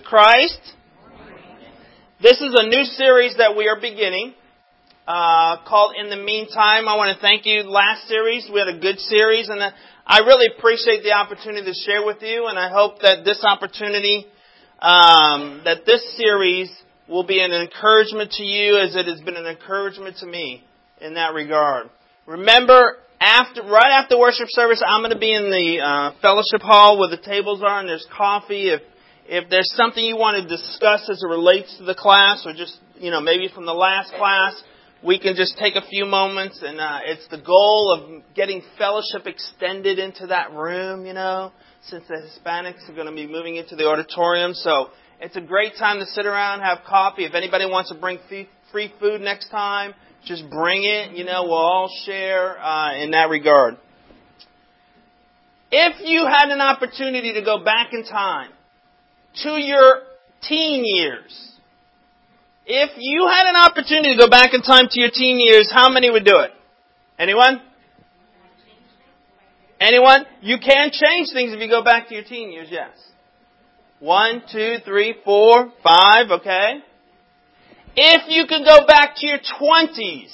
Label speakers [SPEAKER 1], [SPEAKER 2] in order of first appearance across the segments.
[SPEAKER 1] Christ. This is a new series that we are beginning uh, called In the Meantime. I want to thank you. Last series, we had a good series, and I really appreciate the opportunity to share with you, and I hope that this opportunity, um, that this series will be an encouragement to you as it has been an encouragement to me in that regard. Remember, after, right after worship service, I'm going to be in the uh, fellowship hall where the tables are and there's coffee. If if there's something you want to discuss as it relates to the class, or just you know maybe from the last class, we can just take a few moments. And uh, it's the goal of getting fellowship extended into that room. You know, since the Hispanics are going to be moving into the auditorium, so it's a great time to sit around, have coffee. If anybody wants to bring free food next time just bring it. You know, we'll all share uh, in that regard. If you had an opportunity to go back in time to your teen years, if you had an opportunity to go back in time to your teen years, how many would do it? Anyone? Anyone? You can change things if you go back to your teen years, yes. One, two, three, four, five, okay? If you could go back to your 20s.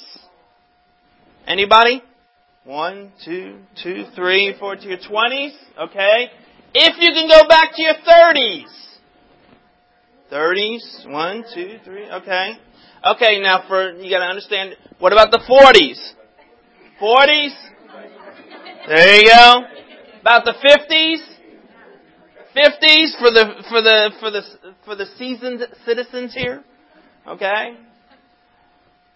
[SPEAKER 1] Anybody? One, two, two, three, four to your 20s. Okay. If you can go back to your 30s. 30s. One, two, three. Okay. Okay, now for, you gotta understand, what about the 40s? 40s? There you go. About the 50s? 50s for the, for the, for the, for the seasoned citizens here? Okay?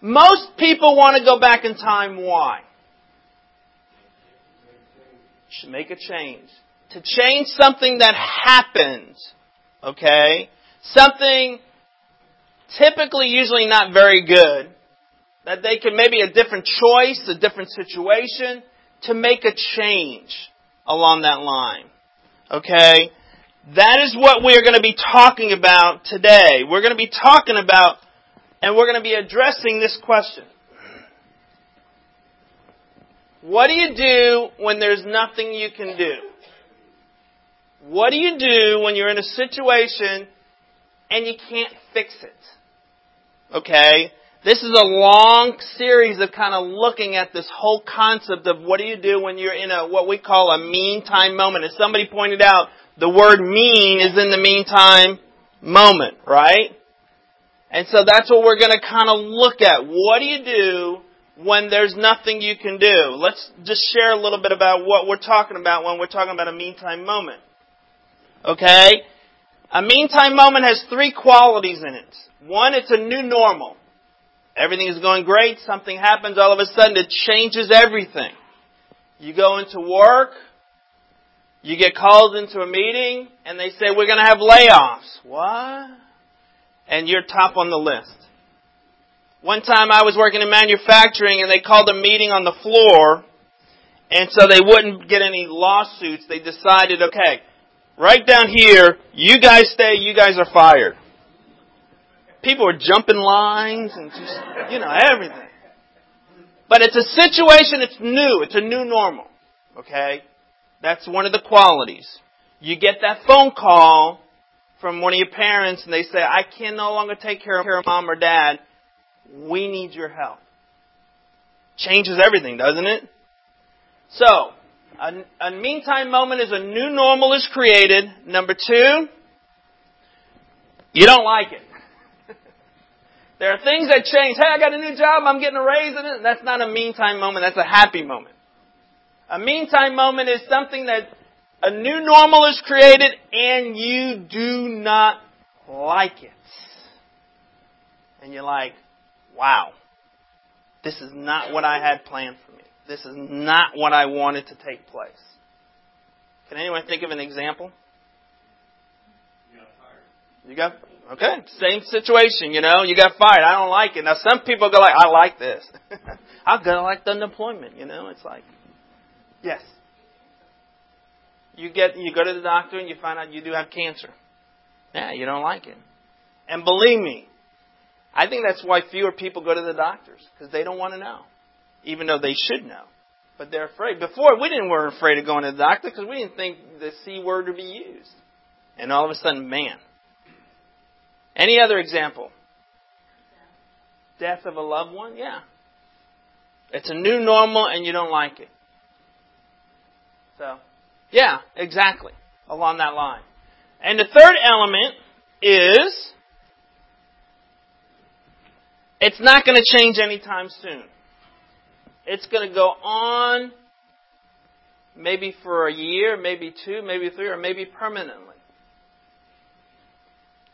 [SPEAKER 1] Most people want to go back in time. Why? To make a change. To change something that happened. Okay? Something typically usually not very good. That they can maybe a different choice, a different situation, to make a change along that line. Okay? That is what we are going to be talking about today. We're going to be talking about, and we're going to be addressing this question. What do you do when there's nothing you can do? What do you do when you're in a situation and you can't fix it? Okay? This is a long series of kind of looking at this whole concept of what do you do when you're in a, what we call a meantime moment. As somebody pointed out, the word mean is in the meantime moment, right? And so that's what we're going to kind of look at. What do you do when there's nothing you can do? Let's just share a little bit about what we're talking about when we're talking about a meantime moment. Okay? A meantime moment has three qualities in it. One, it's a new normal. Everything is going great, something happens, all of a sudden it changes everything. You go into work, you get called into a meeting and they say, we're going to have layoffs. What? And you're top on the list. One time I was working in manufacturing and they called a meeting on the floor and so they wouldn't get any lawsuits. They decided, okay, right down here, you guys stay, you guys are fired. People are jumping lines and just, you know, everything. But it's a situation, it's new, it's a new normal. Okay? That's one of the qualities. You get that phone call from one of your parents and they say, I can no longer take care of mom or dad. We need your help. Changes everything, doesn't it? So, a, a meantime moment is a new normal is created. Number two, you don't like it. there are things that change. Hey, I got a new job. I'm getting a raise in it. That's not a meantime moment. That's a happy moment. A meantime moment is something that a new normal is created and you do not like it. And you're like, wow, this is not what I had planned for me. This is not what I wanted to take place. Can anyone think of an example? You got fired. You got okay, same situation, you know, you got fired. I don't like it. Now some people go like, I like this. I'm gonna like the unemployment, you know, it's like Yes. You get you go to the doctor and you find out you do have cancer. Yeah, you don't like it. And believe me, I think that's why fewer people go to the doctors because they don't want to know, even though they should know. But they're afraid. Before we didn't were afraid of going to the doctor because we didn't think the c word would be used. And all of a sudden, man, Any other example? Death of a loved one? Yeah. It's a new normal and you don't like it. So, yeah, exactly. Along that line. And the third element is it's not going to change anytime soon. It's going to go on maybe for a year, maybe two, maybe three, or maybe permanently.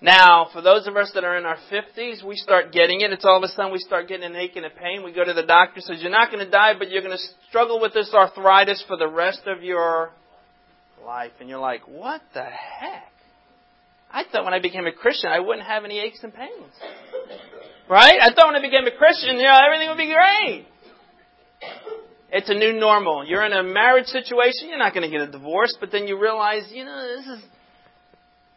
[SPEAKER 1] Now, for those of us that are in our 50s, we start getting it. It's all of a sudden we start getting an ache and a pain. We go to the doctor, says you're not going to die, but you're going to struggle with this arthritis for the rest of your life. And you're like, what the heck? I thought when I became a Christian, I wouldn't have any aches and pains. Right? I thought when I became a Christian, you know, everything would be great. It's a new normal. You're in a marriage situation, you're not going to get a divorce, but then you realize, you know, this is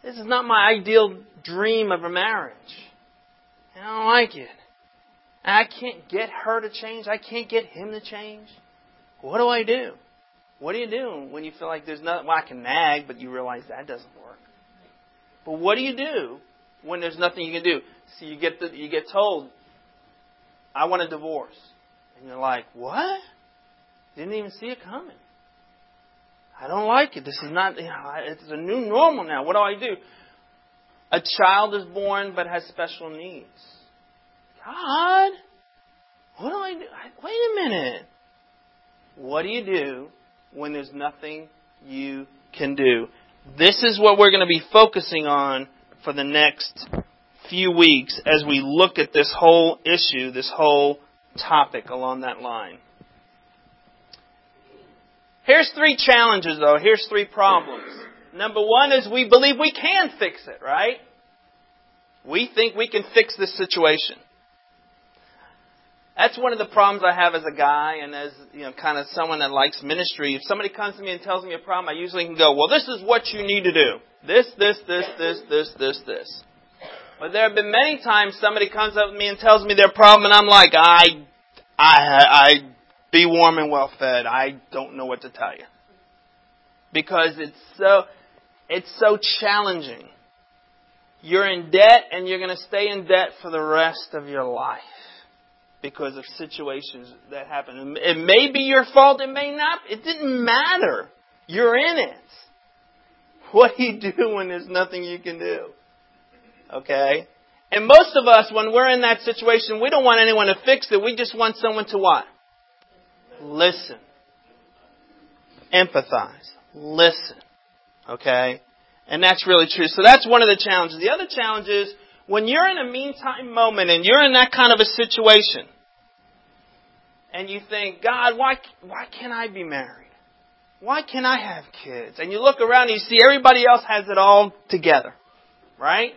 [SPEAKER 1] this is not my ideal dream of a marriage. I don't like it. I can't get her to change. I can't get him to change. What do I do? What do you do when you feel like there's nothing? Well, I can nag, but you realize that doesn't work. But what do you do when there's nothing you can do? So you get the, you get told, "I want a divorce," and you're like, "What?" Didn't even see it coming. I don't like it. This is not, you know, it's a new normal now. What do I do? A child is born but has special needs. God, what do I do? Wait a minute. What do you do when there's nothing you can do? This is what we're going to be focusing on for the next few weeks as we look at this whole issue, this whole topic along that line. Here's three challenges though. Here's three problems. Number one is we believe we can fix it, right? We think we can fix this situation. That's one of the problems I have as a guy and as, you know, kind of someone that likes ministry. If somebody comes to me and tells me a problem, I usually can go, well, this is what you need to do. This, this, this, this, this, this, this. But there have been many times somebody comes up to me and tells me their problem and I'm like, I, I, I be warm and well fed. I don't know what to tell you. Because it's so, it's so challenging. You're in debt and you're going to stay in debt for the rest of your life because of situations that happen. It may be your fault, it may not. It didn't matter. You're in it. What do you do when there's nothing you can do? Okay? And most of us, when we're in that situation, we don't want anyone to fix it. We just want someone to what? Listen. Empathize. Listen. Okay? And that's really true. So that's one of the challenges. The other challenge is when you're in a meantime moment and you're in that kind of a situation and you think, God, why, why can't I be married? Why can't I have kids? And you look around and you see everybody else has it all together. Right?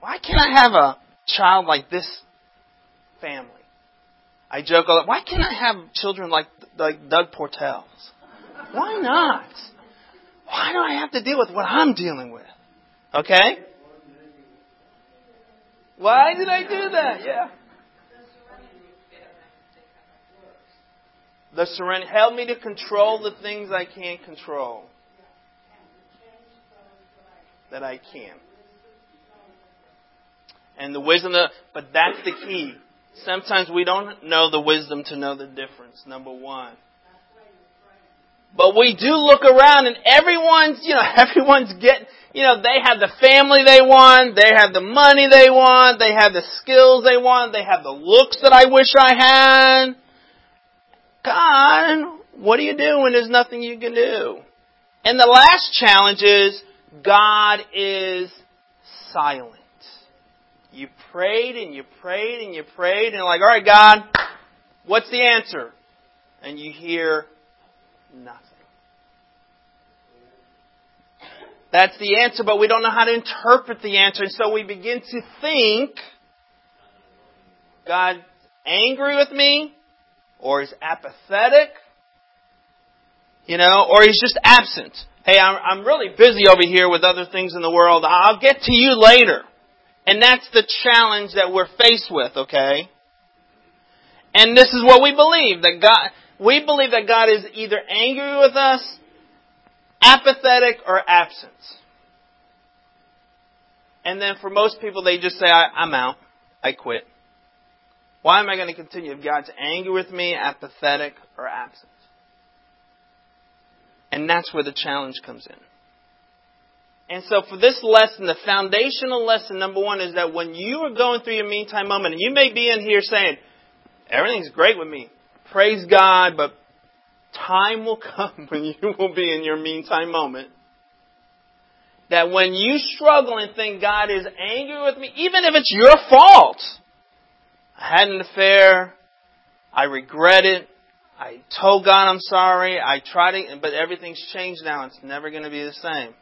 [SPEAKER 1] Why can't I have a child like this family? I joke all the why can't I have children like like Doug Portels? Why not? Why do I have to deal with what I'm dealing with? Okay? Why did I do that? Yeah. The surrender help me to control the things I can't control. That I can. And the wisdom, of, but that's the key. Sometimes we don't know the wisdom to know the difference, number one. But we do look around and everyone's, you know, everyone's getting, you know, they have the family they want, they have the money they want, they have the skills they want, they have the looks that I wish I had. God, what do you do when there's nothing you can do? And the last challenge is God is silent. You prayed and you prayed and you prayed and like, all right, God, what's the answer? And you hear nothing. That's the answer, but we don't know how to interpret the answer. And so we begin to think, God angry with me? Or he's apathetic? You know, or he's just absent. Hey, I'm, I'm really busy over here with other things in the world. I'll get to you later. And that's the challenge that we're faced with, okay? And this is what we believe, that God, we believe that God is either angry with us, apathetic, or absent. And then for most people, they just say, I, am out. I quit. Why am I going to continue if God's angry with me, apathetic, or absent? And that's where the challenge comes in. And so for this lesson, the foundational lesson, number one, is that when you are going through your meantime moment, and you may be in here saying, everything's great with me. Praise God, but time will come when you will be in your meantime moment. That when you struggle and think God is angry with me, even if it's your fault, I had an affair, I regret it, I told God I'm sorry, I tried it, but everything's changed now, it's never going to be the same.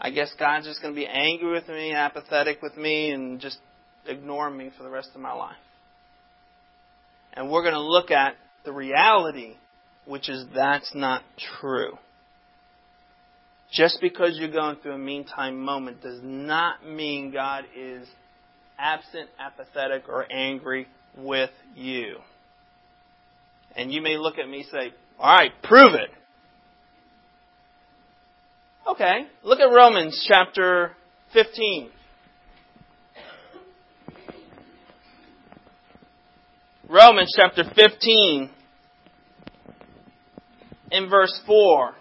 [SPEAKER 1] I guess God's just going to be angry with me, apathetic with me, and just ignore me for the rest of my life. And we're going to look at the reality, which is that's not true. Just because you're going through a meantime moment does not mean God is absent, apathetic, or angry with you. And you may look at me and say, all right, prove it. Okay, look at Romans chapter 15. Romans chapter 15 in verse 4.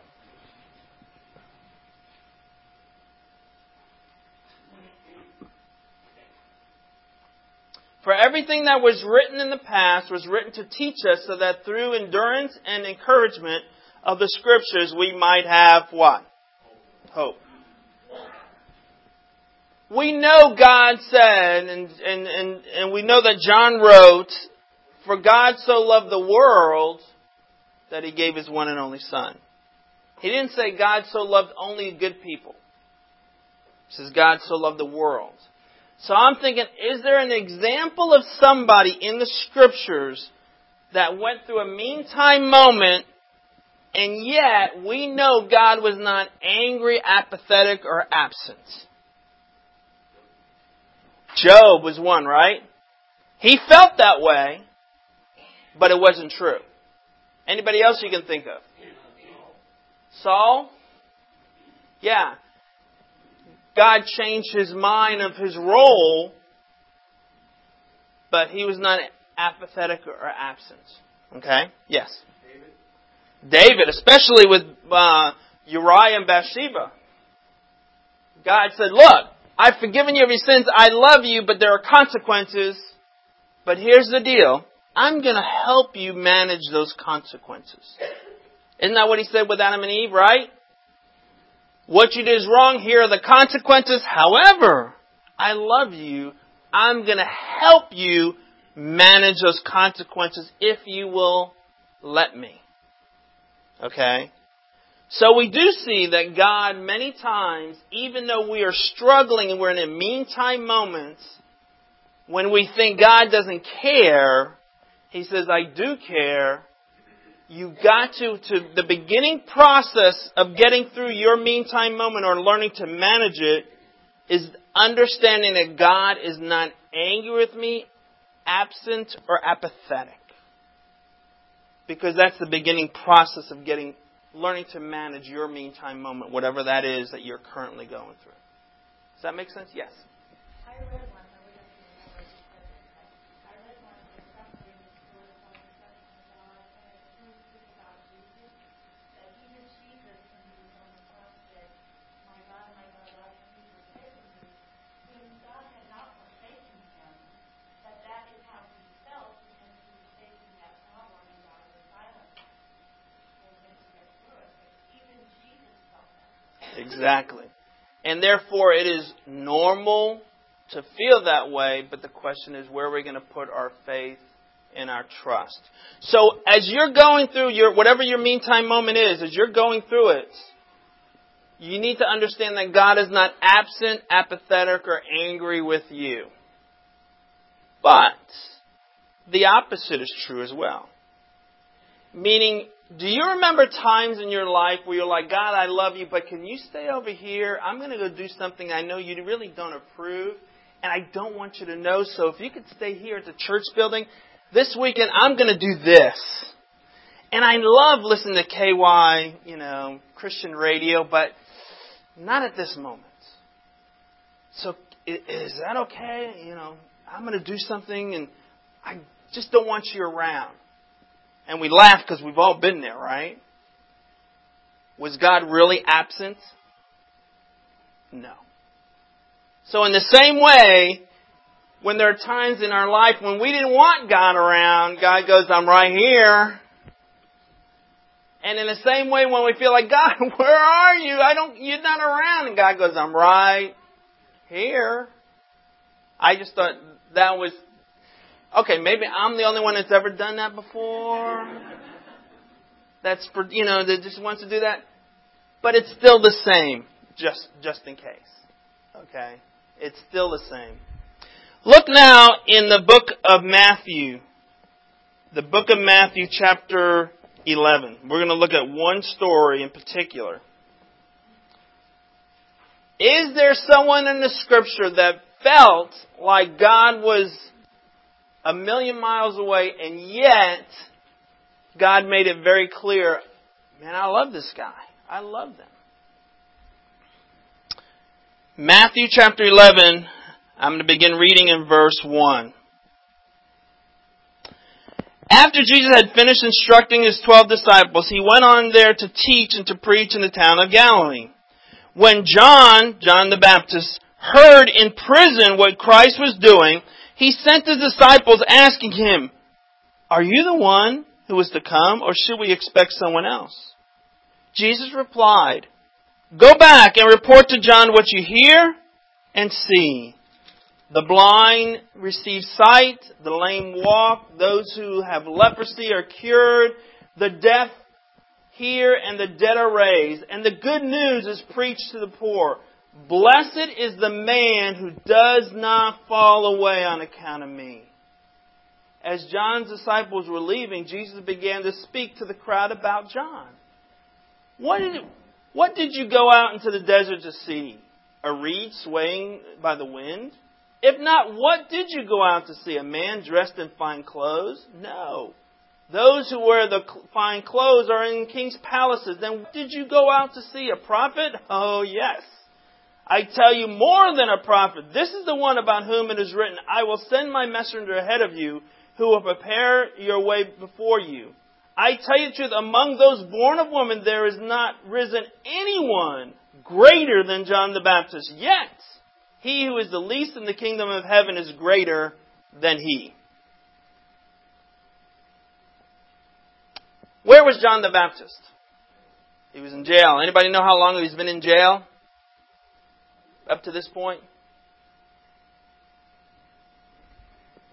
[SPEAKER 1] For everything that was written in the past was written to teach us so that through endurance and encouragement of the scriptures we might have what? Hope. We know God said, and, and, and, and we know that John wrote, For God so loved the world that he gave his one and only Son. He didn't say God so loved only good people. He says God so loved the world. So I'm thinking, is there an example of somebody in the scriptures that went through a meantime moment and yet, we know God was not angry, apathetic, or absent. Job was one, right? He felt that way, but it wasn't true. Anybody else you can think of? Saul? Yeah. God changed his mind of his role, but he was not apathetic or absent. Okay? Yes. David, especially with uh, Uriah and Bathsheba. God said, Look, I've forgiven you of your sins. I love you, but there are consequences. But here's the deal I'm going to help you manage those consequences. Isn't that what he said with Adam and Eve, right? What you did is wrong. Here are the consequences. However, I love you. I'm going to help you manage those consequences if you will let me. Okay? So we do see that God many times, even though we are struggling and we're in a meantime moment, when we think God doesn't care, He says, I do care. You've got to, to the beginning process of getting through your meantime moment or learning to manage it is understanding that God is not angry with me, absent, or apathetic because that's the beginning process of getting learning to manage your meantime moment, whatever that is that you're currently going through. Does that make sense? Yes. Exactly. And therefore, it is normal to feel that way, but the question is where are we going to put our faith and our trust? So, as you're going through your, whatever your meantime moment is, as you're going through it, you need to understand that God is not absent, apathetic, or angry with you. But, the opposite is true as well. Meaning, do you remember times in your life where you're like, God, I love you, but can you stay over here? I'm going to go do something I know you really don't approve, and I don't want you to know. So if you could stay here at the church building, this weekend I'm going to do this. And I love listening to KY, you know, Christian radio, but not at this moment. so is that okay? You know, I'm going to do something and I just don't want you around. And we laugh because we've all been there, right? Was God really absent? No. So in the same way, when there are times in our life when we didn't want God around, God goes, I'm right here. And in the same way when we feel like, God, where are you? I don't, you're not around. And God goes, I'm right here. I just thought that was, okay, maybe I'm the only one that's ever done that before. That's for, you know, that just wants to do that. But it's still the same, just, just in case. Okay? It's still the same. Look now in the book of Matthew. The book of Matthew chapter 11. We're going to look at one story in particular. Is there someone in the scripture that felt like God was a million miles away and yet God made it very clear, man, I love this guy. I love them. Matthew chapter 11, I'm going to begin reading in verse 1. After Jesus had finished instructing his twelve disciples, he went on there to teach and to preach in the town of Galilee. When John, John the Baptist, heard in prison what Christ was doing, he sent his disciples asking him, Are you the one who is to come, or should we expect someone else? Jesus replied, Go back and report to John what you hear and see. The blind receive sight, the lame walk, those who have leprosy are cured, the deaf hear, and the dead are raised, and the good news is preached to the poor. Blessed is the man who does not fall away on account of me. As John's disciples were leaving, Jesus began to speak to the crowd about John. What did, what did you go out into the desert to see? A reed swaying by the wind? If not, what did you go out to see? A man dressed in fine clothes? No. Those who wear the fine clothes are in king's palaces. Then did you go out to see? A prophet? Oh, yes. I tell you more than a prophet. This is the one about whom it is written, I will send my messenger ahead of you who will prepare your way before you. I tell you the truth, among those born of woman there is not risen anyone greater than John the Baptist. Yet, he who is the least in the kingdom of heaven is greater than he. Where was John the Baptist? He was in jail. Anybody know how long he's been in jail? Up to this point?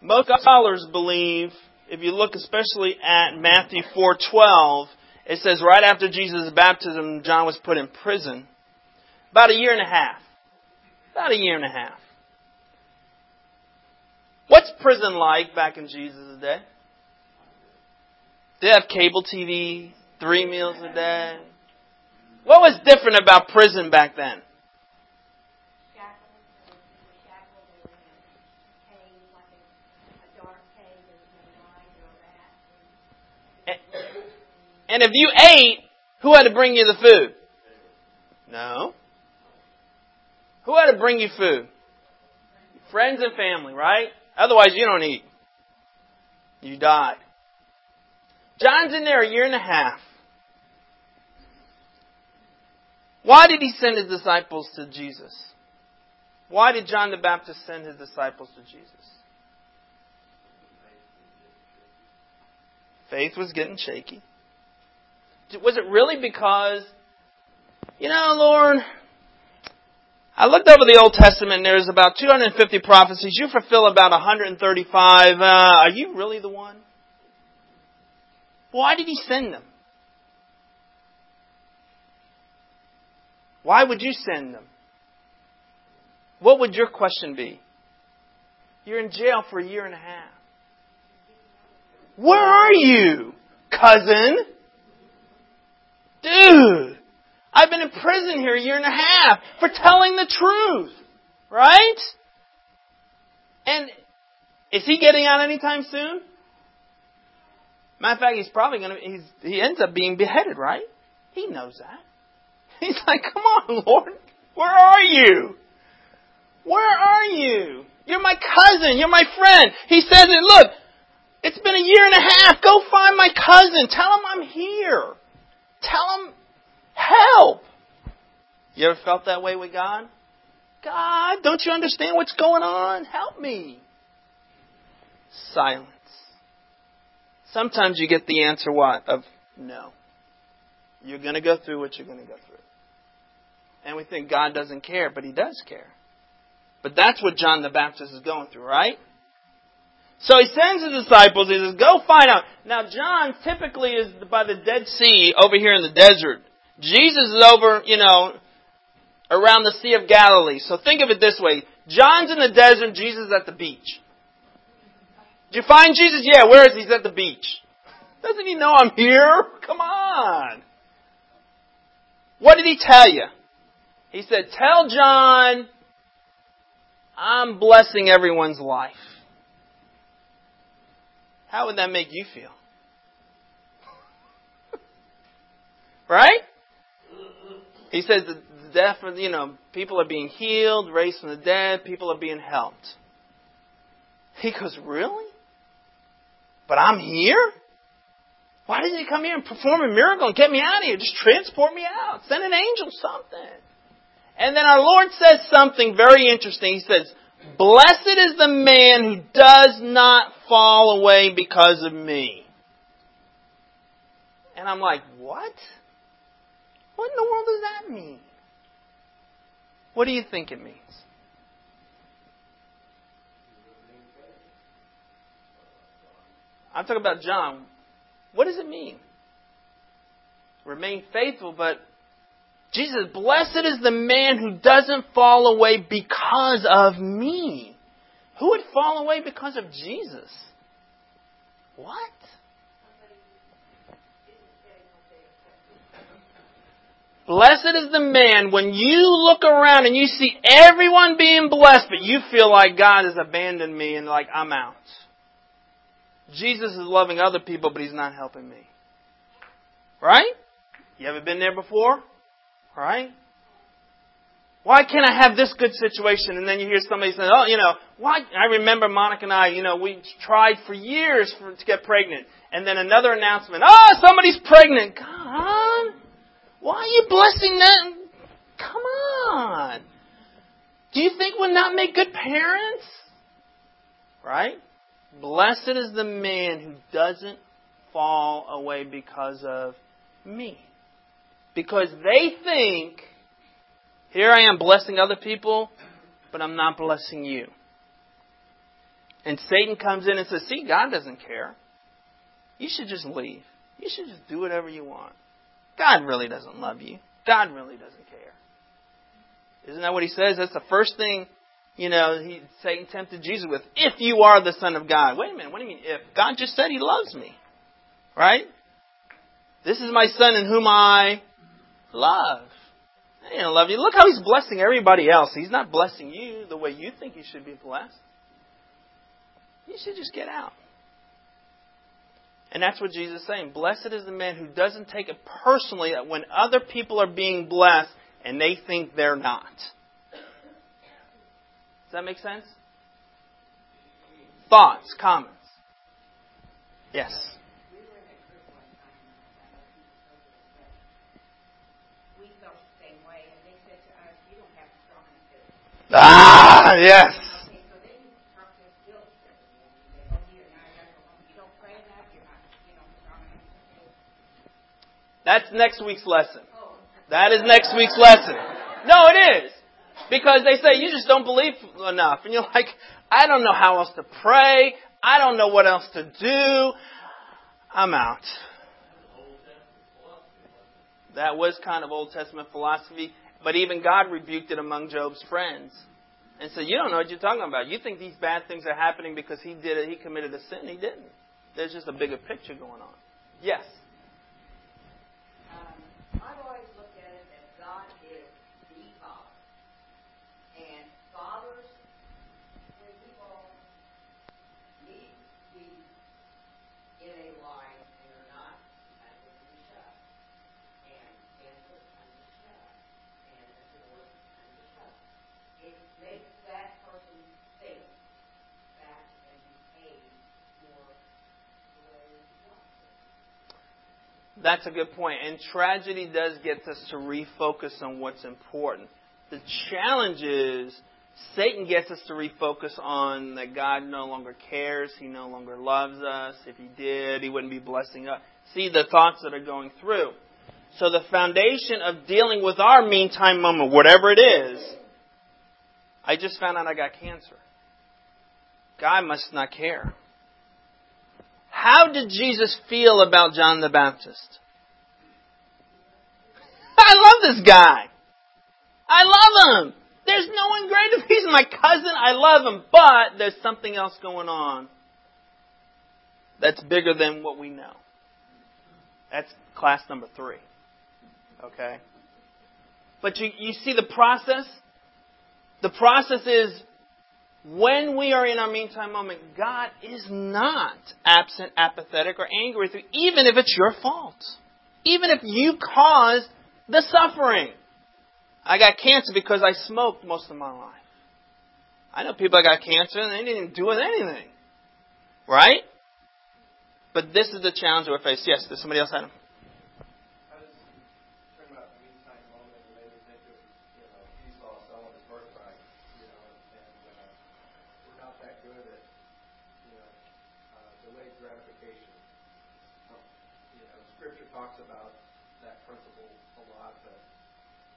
[SPEAKER 1] Most scholars believe, if you look especially at Matthew 4:12, it says right after Jesus' baptism, John was put in prison. About a year and a half. About a year and a half. What's prison like back in Jesus' day? They have cable TV, three meals a day. What was different about prison back then? And if you ate, who had to bring you the food? No. Who had to bring you food? Friends and family, right? Otherwise, you don't eat. You died. John's in there a year and a half. Why did he send his disciples to Jesus? Why did John the Baptist send his disciples to Jesus? Faith was getting shaky. Was it really because, you know, Lord, I looked over the Old Testament and there's about 250 prophecies. You fulfill about 135. Uh, are you really the one? Why did he send them? Why would you send them? What would your question be? You're in jail for a year and a half. Where are you, cousin? Dude, I've been in prison here a year and a half for telling the truth. Right? And is he getting out anytime soon? Matter of fact, he's probably going to, he's, he ends up being beheaded, right? He knows that. He's like, come on, Lord, where are you? Where are you? You're my cousin. You're my friend. He says it, look, it's been a year and a half. Go find my cousin. Tell him I'm here. Tell him help. You ever felt that way with God? God, don't you understand what's going on? Help me. Silence. Sometimes you get the answer what? Of no. You're going to go through what you're going to go through. And we think God doesn't care, but He does care. But that's what John the Baptist is going through, right? So he sends his disciples, he says, go find out. Now John typically is by the Dead Sea over here in the desert. Jesus is over, you know, around the Sea of Galilee. So think of it this way. John's in the desert, Jesus is at the beach. Did you find Jesus? Yeah, where is he? He's at the beach. Doesn't he know I'm here? Come on. What did he tell you? He said, tell John I'm blessing everyone's life. How would that make you feel? right? He says the death, you know, people are being healed, raised from the dead, people are being helped. He goes, really? But I'm here? Why didn't you come here and perform a miracle and get me out of here? Just transport me out. Send an angel, something. And then our Lord says something very interesting. He says, Blessed is the man who does not fall away because of me. And I'm like, what? What in the world does that mean? What do you think it means? I'm talking about John. What does it mean? Remain faithful, but Jesus, blessed is the man who doesn't fall away because of me. Who would fall away because of Jesus? What? Blessed is the man when you look around and you see everyone being blessed, but you feel like God has abandoned me and like I'm out. Jesus is loving other people, but he's not helping me. Right? You ever been there before? Right? Why can't I have this good situation? And then you hear somebody say, oh, you know, why? I remember Monica and I, you know, we tried for years for, to get pregnant. And then another announcement, oh, somebody's pregnant. God, why are you blessing them? Come on. Do you think we'll not make good parents? Right? Blessed is the man who doesn't fall away because of me because they think, here I am blessing other people, but I'm not blessing you. And Satan comes in and says, See, God doesn't care. You should just leave. You should just do whatever you want. God really doesn't love you. God really doesn't care. Isn't that what he says? That's the first thing, you know, he, Satan tempted Jesus with. If you are the Son of God. Wait a minute. What do you mean if? God just said he loves me. Right? This is my son in whom I love. He don't love you. Look how he's blessing everybody else. He's not blessing you the way you think you should be blessed. You should just get out. And that's what Jesus is saying. Blessed is the man who doesn't take it personally when other people are being blessed and they think they're not. Does that make sense? Thoughts, comments? Yes. Ah, yes. That's next week's lesson. That is next week's lesson. No, it is. Because they say you just don't believe enough. And you're like, I don't know how else to pray. I don't know what else to do. I'm out. That was kind of Old Testament philosophy. But even God rebuked it among Job's friends and said, You don't know what you're talking about. You think these bad things are happening because he did it, he committed a sin. He didn't. There's just a bigger picture going on. Yes. That's a good point. And tragedy does get us to refocus on what's important. The challenge is Satan gets us to refocus on that God no longer cares, He no longer loves us. If He did, He wouldn't be blessing us. See the thoughts that are going through. So the foundation of dealing with our meantime moment, whatever it is, I just found out I got cancer. God must not care. How did Jesus feel about John the Baptist? I love this guy. I love him. There's no one greater. He's my cousin. I love him. But there's something else going on that's bigger than what we know. That's class number three. Okay? But you, you see the process? The process is when we are in our meantime moment, God is not absent, apathetic, or angry with you, even if it's your fault. Even if you caused the suffering. I got cancer because I smoked most of my life. I know people that got cancer and they didn't do anything. Right? But this is the challenge we face. Yes, does somebody else have them?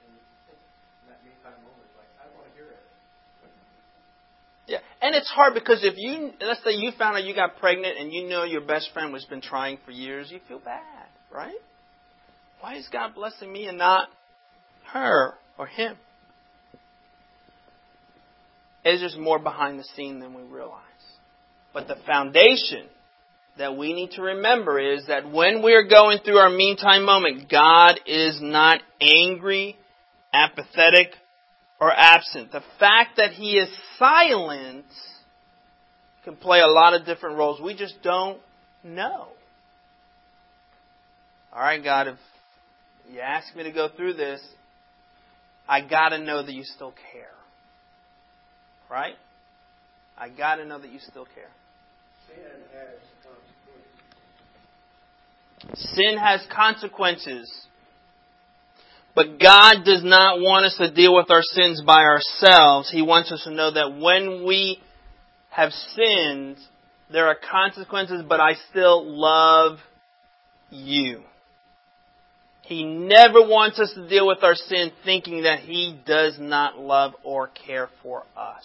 [SPEAKER 1] And
[SPEAKER 2] you can think in that meantime moment like I want to hear it.
[SPEAKER 1] Yeah. And it's hard because if you, let's say you found out you got pregnant and you know your best friend was been trying for years, you feel bad, right? Why is God blessing me and not her or him? It's just more behind the scene than we realize. But the foundation that we need to remember is that when we're going through our meantime moment, God is not angry, apathetic, or absent. The fact that he is silent can play a lot of different roles. We just don't know. All right, God, if you ask me to go through this, I got to know that you still care. Right? I got to know that you still care.
[SPEAKER 2] Sin has.
[SPEAKER 1] Sin has consequences. But God does not want us to deal with our sins by ourselves. He wants us to know that when we have sinned, there are consequences, but I still love you. He never wants us to deal with our sin thinking that He does not love or care for us.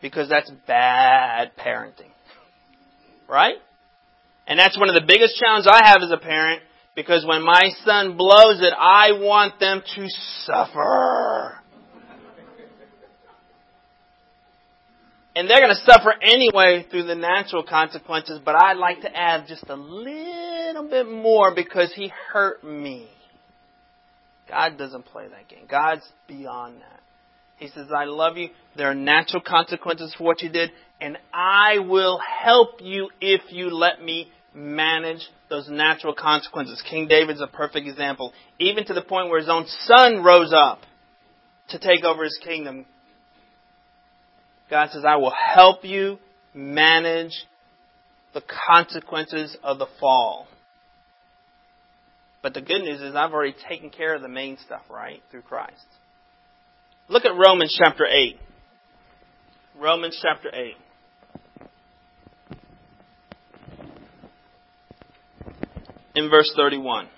[SPEAKER 1] Because that's bad parenting. Right? And that's one of the biggest challenges I have as a parent because when my son blows it, I want them to suffer. And they're going to suffer anyway through the natural consequences, but I'd like to add just a little bit more because he hurt me. God doesn't play that game. God's beyond that. He says, I love you. There are natural consequences for what you did, and I will help you if you let me manage those natural consequences. King David's a perfect example. Even to the point where his own son rose up to take over his kingdom. God says, I will help you manage the consequences of the fall. But the good news is I've already taken care of the main stuff, right? Through Christ. Look at Romans chapter 8. Romans chapter 8. In verse 31.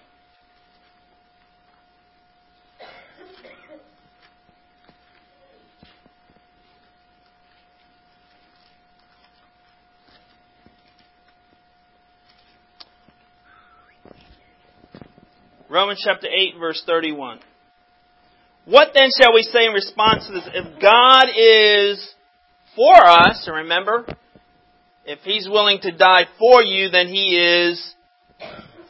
[SPEAKER 1] Romans chapter 8 verse 31. What then shall we say in response to this? If God is for us, and remember, if He's willing to die for you, then He is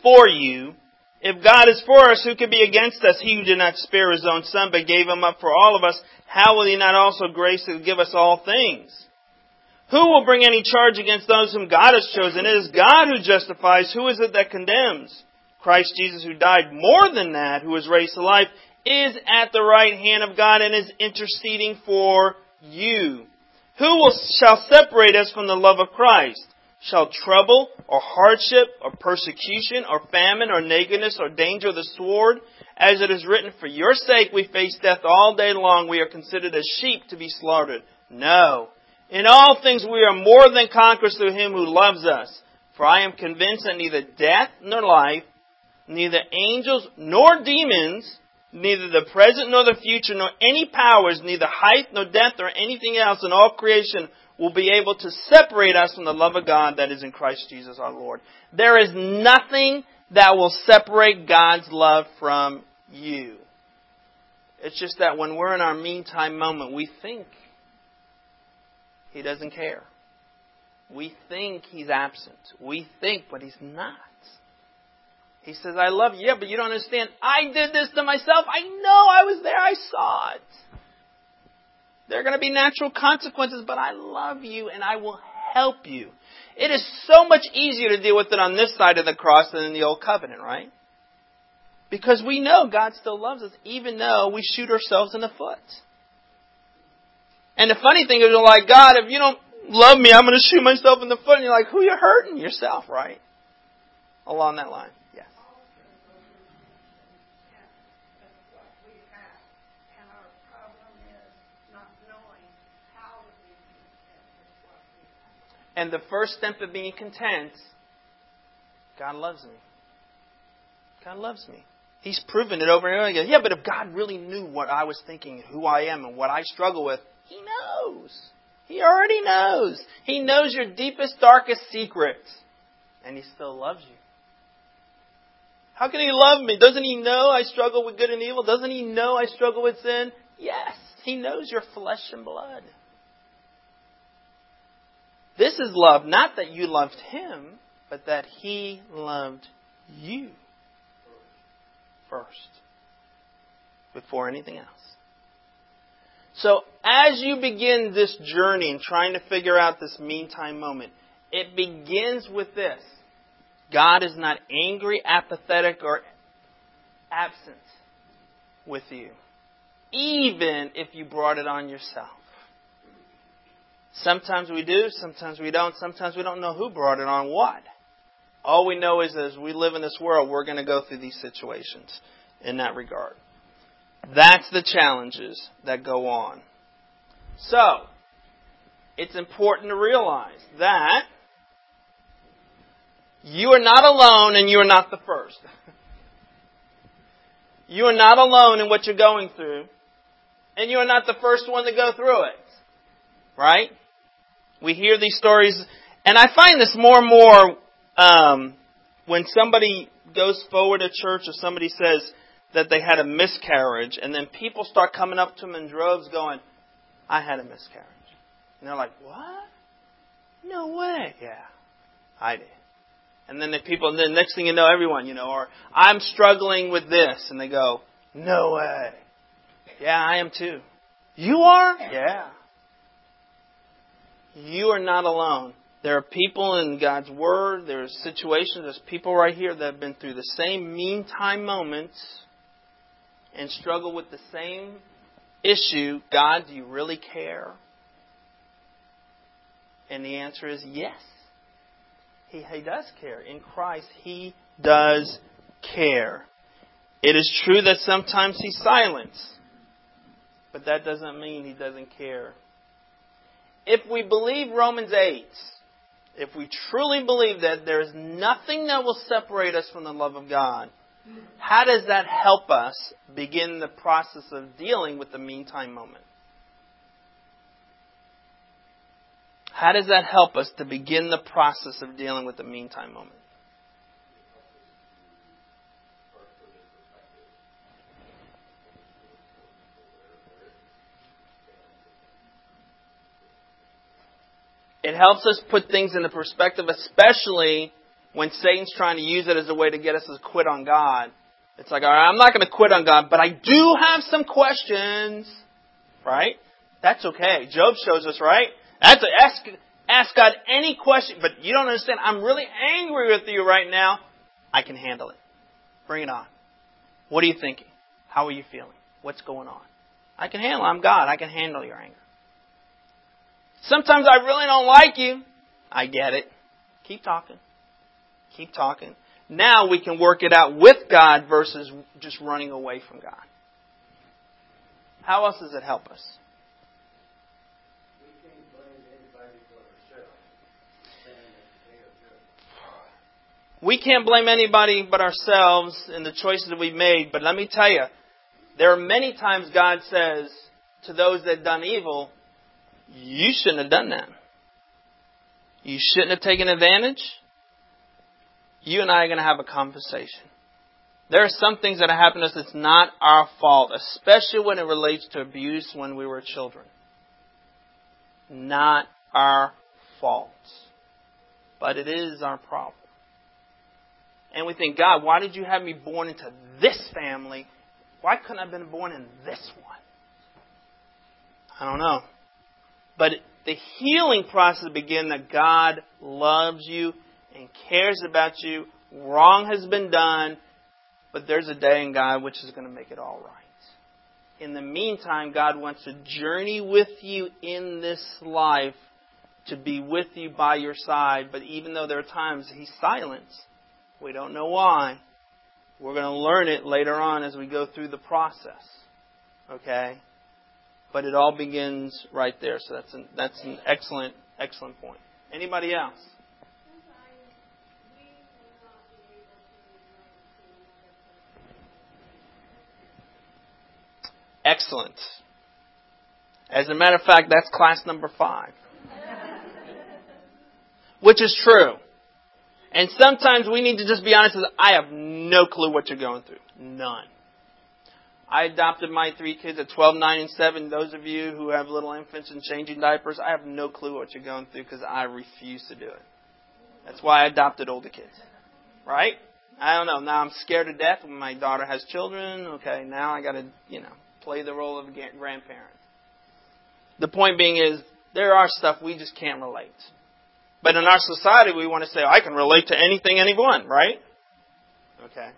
[SPEAKER 1] for you. If God is for us, who can be against us? He who did not spare his own son, but gave him up for all of us, how will he not also graciously give us all things? Who will bring any charge against those whom God has chosen? It is God who justifies. Who is it that condemns? Christ Jesus, who died more than that, who was raised to life, is at the right hand of God and is interceding for you. Who will, shall separate us from the love of Christ? Shall trouble, or hardship, or persecution, or famine, or nakedness, or danger of the sword, as it is written, For your sake we face death all day long, we are considered as sheep to be slaughtered. No. In all things we are more than conquerors through him who loves us. For I am convinced that neither death nor life, neither angels nor demons, neither the present nor the future, nor any powers, neither height nor depth or anything else in all creation will be able to separate us from the love of God that is in Christ Jesus our Lord. There is nothing that will separate God's love from you. It's just that when we're in our meantime moment, we think He doesn't care. We think He's absent. We think, but He's not. He says, I love you. Yeah, but you don't understand. I did this to myself. I know I was there. I saw it. There are going to be natural consequences, but I love you and I will help you. It is so much easier to deal with it on this side of the cross than in the old covenant, right? Because we know God still loves us, even though we shoot ourselves in the foot. And the funny thing is, you're like, God, if you don't love me, I'm going to shoot myself in the foot. And you're like, who you hurting? Yourself, right? Along that line. And the first step of being content, God loves me. God loves me. He's proven it over and over again. Yeah, but if God really knew what I was thinking, who I am, and what I struggle with, He knows. He already knows. He knows your deepest, darkest secrets. And He still loves you. How can He love me? Doesn't He know I struggle with good and evil? Doesn't He know I struggle with sin? Yes. He knows your flesh and blood. This is love, not that you loved him, but that he loved you first, before anything else. So, as you begin this journey and trying to figure out this meantime moment, it begins with this God is not angry, apathetic, or absent with you, even if you brought it on yourself. Sometimes we do, sometimes we don't, sometimes we don't know who brought it on what. All we know is as we live in this world, we're going to go through these situations in that regard. That's the challenges that go on. So, it's important to realize that you are not alone and you are not the first. you are not alone in what you're going through, and you are not the first one to go through it. Right? We hear these stories, and I find this more and more um, when somebody goes forward at church or somebody says that they had a miscarriage, and then people start coming up to them in droves going, I had a miscarriage. And they're like, What? No way. Yeah, I did. And then the people, and then next thing you know, everyone, you know, or I'm struggling with this, and they go, No way. Yeah, I am too. You are? Yeah. You are not alone. There are people in God's Word, there's situations, there's people right here that have been through the same meantime moments and struggle with the same issue. God, do you really care? And the answer is yes. He, he does care. In Christ, He does care. It is true that sometimes He's silent, but that doesn't mean He doesn't care if we believe Romans 8, if we truly believe that there is nothing that will separate us from the love of God, how does that help us begin the process of dealing with the meantime moment? How does that help us to begin the process of dealing with the meantime moment? It helps us put things into perspective, especially when Satan's trying to use it as a way to get us to quit on God. It's like, all right, I'm not going to quit on God, but I do have some questions. Right? That's okay. Job shows us, right? That's a, ask, ask God any question, but you don't understand. I'm really angry with you right now. I can handle it. Bring it on. What are you thinking? How are you feeling? What's going on? I can handle it. I'm God. I can handle your anger. Sometimes I really don't like you. I get it. Keep talking. Keep talking. Now we can work it out with God versus just running away from God. How else does it help us? We can't blame anybody but ourselves in the choices that we've made, but let me tell you, there are many times God says to those that done evil, you shouldn't have done that. You shouldn't have taken advantage. You and I are going to have a conversation. There are some things that happen to us that's not our fault, especially when it relates to abuse when we were children. Not our fault. But it is our problem. And we think, God, why did you have me born into this family? Why couldn't I have been born in this one? I don't know. But the healing process begins that God loves you and cares about you. Wrong has been done, but there's a day in God which is going to make it all right. In the meantime, God wants to journey with you in this life to be with you by your side. But even though there are times He's silent, we don't know why. We're going to learn it later on as we go through the process. Okay? But it all begins right there. So that's an, that's an excellent, excellent point. Anybody else? Excellent. As a matter of fact, that's class number five. Which is true. And sometimes we need to just be honest with I have no clue what you're going through. None. I adopted my three kids at 12, 9, and 7. Those of you who have little infants and changing diapers, I have no clue what you're going through because I refuse to do it. That's why I adopted older kids. Right? I don't know. Now I'm scared to death when my daughter has children. Okay, now I gotta, you know, play the role of a grandparent. The point being is, there are stuff we just can't relate. But in our society, we want to say, I can relate to anything, anyone, right? Okay.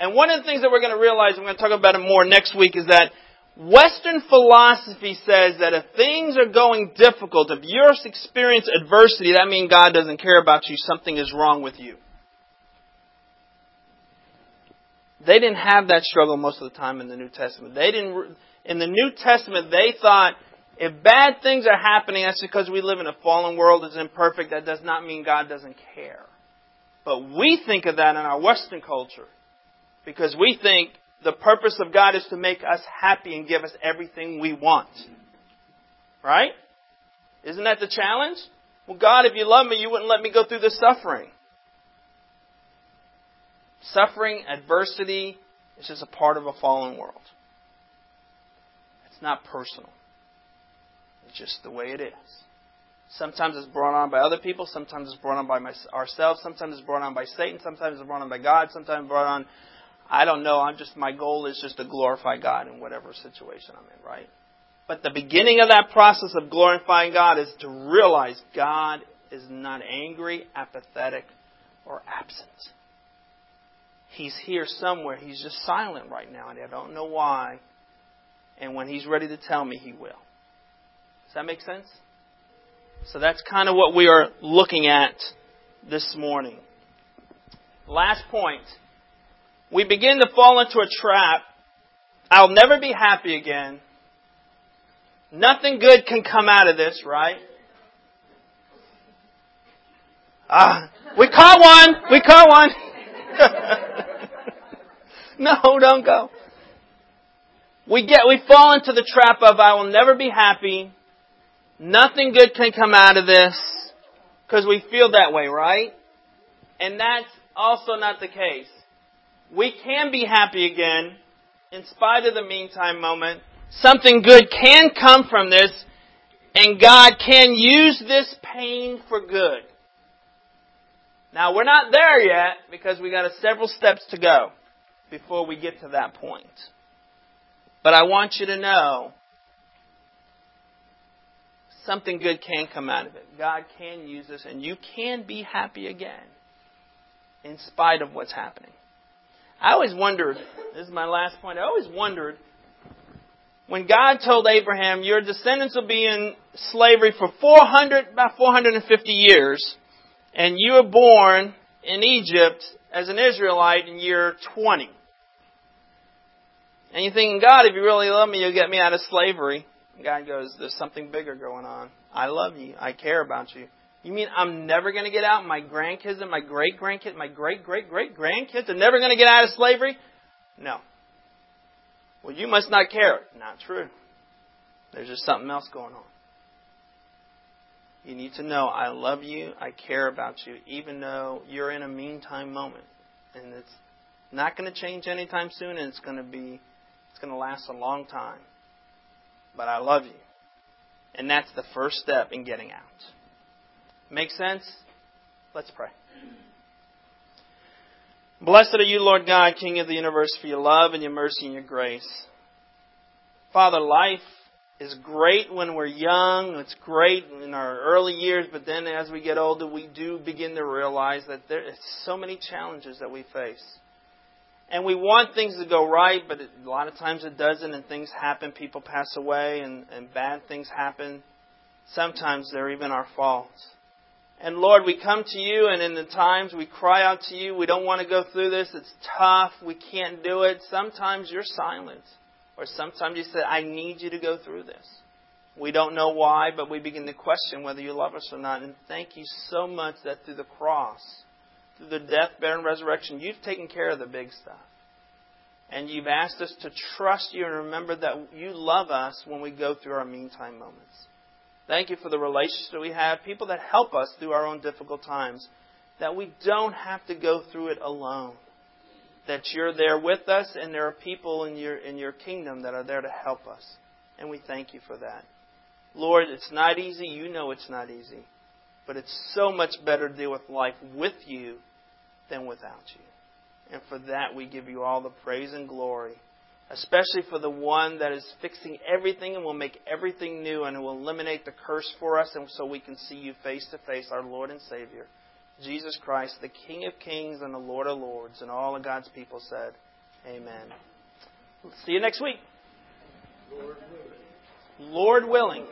[SPEAKER 1] And one of the things that we're going to realize, and we're going to talk about it more next week, is that Western philosophy says that if things are going difficult, if you're experiencing adversity, that means God doesn't care about you. Something is wrong with you. They didn't have that struggle most of the time in the New Testament. They didn't, in the New Testament, they thought if bad things are happening, that's because we live in a fallen world that's imperfect. That does not mean God doesn't care. But we think of that in our Western culture because we think the purpose of God is to make us happy and give us everything we want. Right? Isn't that the challenge? Well, God, if you love me, you wouldn't let me go through this suffering. Suffering, adversity, is just a part of a fallen world. It's not personal. It's just the way it is. Sometimes it's brought on by other people. Sometimes it's brought on by my, ourselves. Sometimes it's brought on by Satan. Sometimes it's brought on by God. Sometimes it's brought on, I don't know. I'm just, my goal is just to glorify God in whatever situation I'm in, right? But the beginning of that process of glorifying God is to realize God is not angry, apathetic, or absent. He's here somewhere. He's just silent right now, and I don't know why. And when He's ready to tell me, He will. Does that make sense? So that's kind of what we are looking at this morning. Last point. We begin to fall into a trap. I'll never be happy again. Nothing good can come out of this, right? Ah, we caught one. We caught one. no, don't go. We get, we fall into the trap of I will never be happy. Nothing good can come out of this because we feel that way, right? And that's also not the case. We can be happy again in spite of the meantime moment. Something good can come from this and God can use this pain for good. Now we're not there yet because we got several steps to go before we get to that point. But I want you to know something good can come out of it. God can use this, and you can be happy again in spite of what's happening. I always wondered, this is my last point, I always wondered when God told Abraham, Your descendants will be in slavery for 400, about 450 years, and you were born in Egypt as an Israelite in year 20. And you're thinking, God, if you really love me, you'll get me out of slavery. And God goes, There's something bigger going on. I love you. I care about you. You mean I'm never going to get out? My grandkids and my great grandkids, my great great great grandkids are never going to get out of slavery? No. Well, you must not care. Not true. There's just something else going on. You need to know I love you, I care about you, even though you're in a meantime moment. And it's not going to change anytime soon, and it's going to be, it's going to last a long time. But I love you. And that's the first step in getting out. Make sense? Let's pray. Blessed are you, Lord God, King of the universe, for your love and your mercy and your grace. Father, life is great when we're young. It's great in our early years, but then as we get older, we do begin to realize that there are so many challenges that we face. And we want things to go right, but a lot of times it doesn't, and things happen. People pass away, and, and bad things happen. Sometimes they're even our faults. And Lord, we come to you, and in the times we cry out to you, we don't want to go through this. It's tough. We can't do it. Sometimes you're silent. Or sometimes you say, I need you to go through this. We don't know why, but we begin to question whether you love us or not. And thank you so much that through the cross, through the death, burial, and resurrection, you've taken care of the big stuff. And you've asked us to trust you and remember that you love us when we go through our meantime moments. Thank you for the relationships that we have, people that help us through our own difficult times, that we don't have to go through it alone that you're there with us and there are people in your, in your kingdom that are there to help us. And we thank you for that. Lord, it's not easy. You know it's not easy. But it's so much better to deal with life with you than without you. And for that, we give you all the praise and glory, especially for the one that is fixing everything and will make everything new and will eliminate the curse for us and so we can see you face to face, our Lord and Savior. Jesus Christ, the King of kings and the Lord of lords. And all of God's people said, Amen. See you next week. Lord willing. Lord willing.